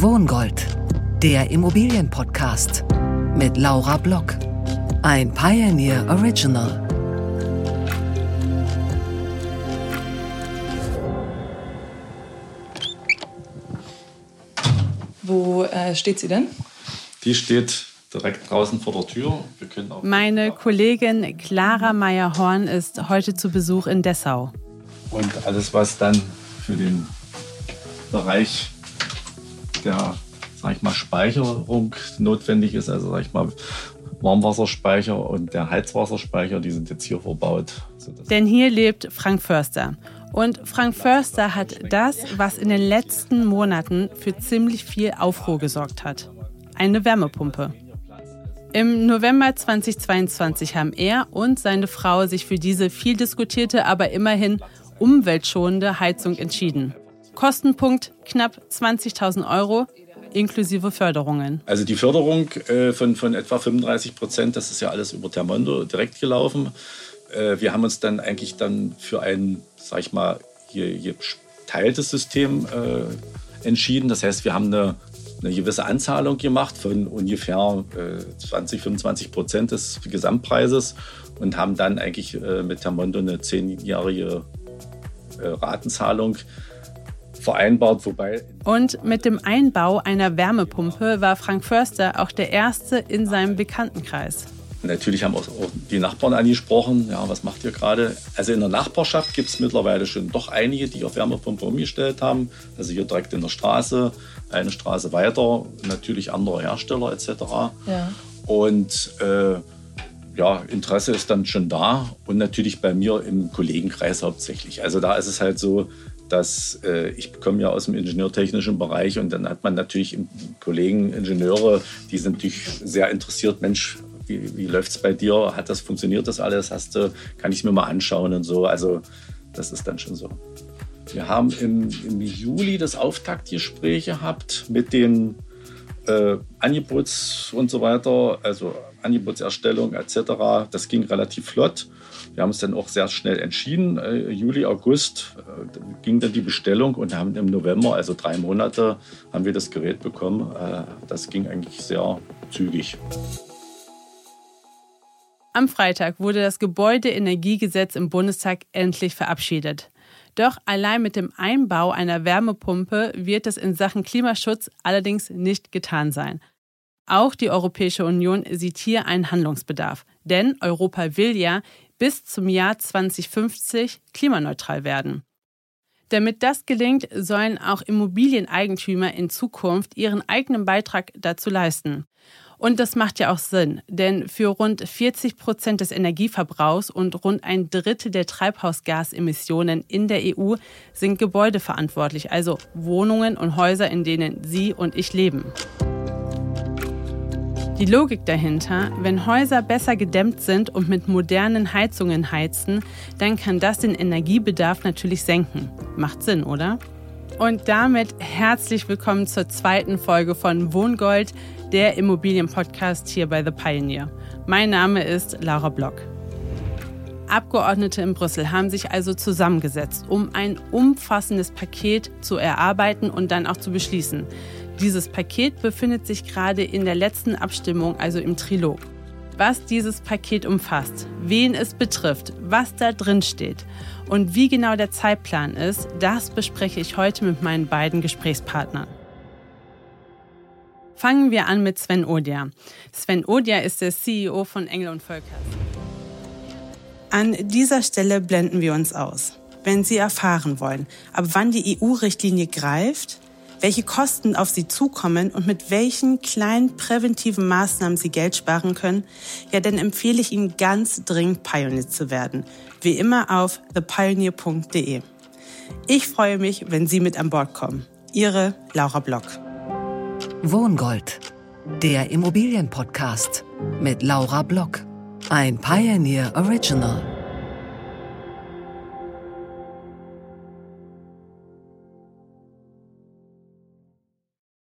Wohngold, der Immobilienpodcast mit Laura Block. Ein Pioneer Original. Wo äh, steht sie denn? Die steht direkt draußen vor der Tür. Meine Kollegin Clara Meyer-Horn ist heute zu Besuch in Dessau. Und alles, was dann für den Bereich der sag ich mal, Speicherung notwendig ist, also sag ich mal, Warmwasserspeicher und der Heizwasserspeicher, die sind jetzt hier verbaut. Denn hier lebt Frank Förster. Und Frank Förster hat das, was in den letzten Monaten für ziemlich viel Aufruhr gesorgt hat. Eine Wärmepumpe. Im November 2022 haben er und seine Frau sich für diese viel diskutierte, aber immerhin umweltschonende Heizung entschieden. Kostenpunkt knapp 20.000 Euro inklusive Förderungen. Also die Förderung äh, von, von etwa 35 Prozent, das ist ja alles über Termondo direkt gelaufen. Äh, wir haben uns dann eigentlich dann für ein, sag ich mal, geteiltes System äh, entschieden. Das heißt, wir haben eine, eine gewisse Anzahlung gemacht von ungefähr 20, 25 Prozent des Gesamtpreises und haben dann eigentlich äh, mit Termondo eine zehnjährige äh, Ratenzahlung vereinbart, wobei. Und mit dem Einbau einer Wärmepumpe war Frank Förster auch der Erste in seinem Bekanntenkreis. Natürlich haben auch die Nachbarn angesprochen, ja, was macht ihr gerade? Also in der Nachbarschaft gibt es mittlerweile schon doch einige, die auf Wärmepumpe umgestellt haben. Also hier direkt in der Straße, eine Straße weiter, natürlich andere Hersteller etc. Ja. Und äh, ja, Interesse ist dann schon da und natürlich bei mir im Kollegenkreis hauptsächlich. Also da ist es halt so, dass äh, ich komme ja aus dem ingenieurtechnischen Bereich und dann hat man natürlich Kollegen, Ingenieure, die sind natürlich sehr interessiert, Mensch, wie, wie läuft es bei dir? Hat das funktioniert das alles? Hast du, kann ich es mir mal anschauen und so. Also das ist dann schon so. Wir haben im, im Juli das Auftaktgespräch gehabt mit den äh, Angebots und so weiter, also Angebotserstellung etc. Das ging relativ flott. Wir haben uns dann auch sehr schnell entschieden. Äh, Juli, August äh, ging dann die Bestellung und haben im November, also drei Monate, haben wir das Gerät bekommen. Äh, das ging eigentlich sehr zügig. Am Freitag wurde das Gebäudeenergiegesetz im Bundestag endlich verabschiedet. Doch allein mit dem Einbau einer Wärmepumpe wird es in Sachen Klimaschutz allerdings nicht getan sein. Auch die Europäische Union sieht hier einen Handlungsbedarf. Denn Europa will ja bis zum Jahr 2050 klimaneutral werden. Damit das gelingt, sollen auch Immobilieneigentümer in Zukunft ihren eigenen Beitrag dazu leisten. Und das macht ja auch Sinn, denn für rund 40 Prozent des Energieverbrauchs und rund ein Drittel der Treibhausgasemissionen in der EU sind Gebäude verantwortlich, also Wohnungen und Häuser, in denen Sie und ich leben. Die Logik dahinter, wenn Häuser besser gedämmt sind und mit modernen Heizungen heizen, dann kann das den Energiebedarf natürlich senken. Macht Sinn, oder? Und damit herzlich willkommen zur zweiten Folge von Wohngold, der Immobilienpodcast hier bei The Pioneer. Mein Name ist Laura Block. Abgeordnete in Brüssel haben sich also zusammengesetzt, um ein umfassendes Paket zu erarbeiten und dann auch zu beschließen. Dieses Paket befindet sich gerade in der letzten Abstimmung, also im Trilog. Was dieses Paket umfasst, wen es betrifft, was da drin steht und wie genau der Zeitplan ist, das bespreche ich heute mit meinen beiden Gesprächspartnern. Fangen wir an mit Sven Odia. Sven Odia ist der CEO von Engel und Völkers. An dieser Stelle blenden wir uns aus. Wenn Sie erfahren wollen, ab wann die EU-Richtlinie greift, welche Kosten auf Sie zukommen und mit welchen kleinen präventiven Maßnahmen Sie Geld sparen können, ja, dann empfehle ich Ihnen ganz dringend Pioneer zu werden. Wie immer auf thepioneer.de. Ich freue mich, wenn Sie mit an Bord kommen. Ihre Laura Block. Wohngold, der Immobilienpodcast mit Laura Block. Ein Pioneer Original.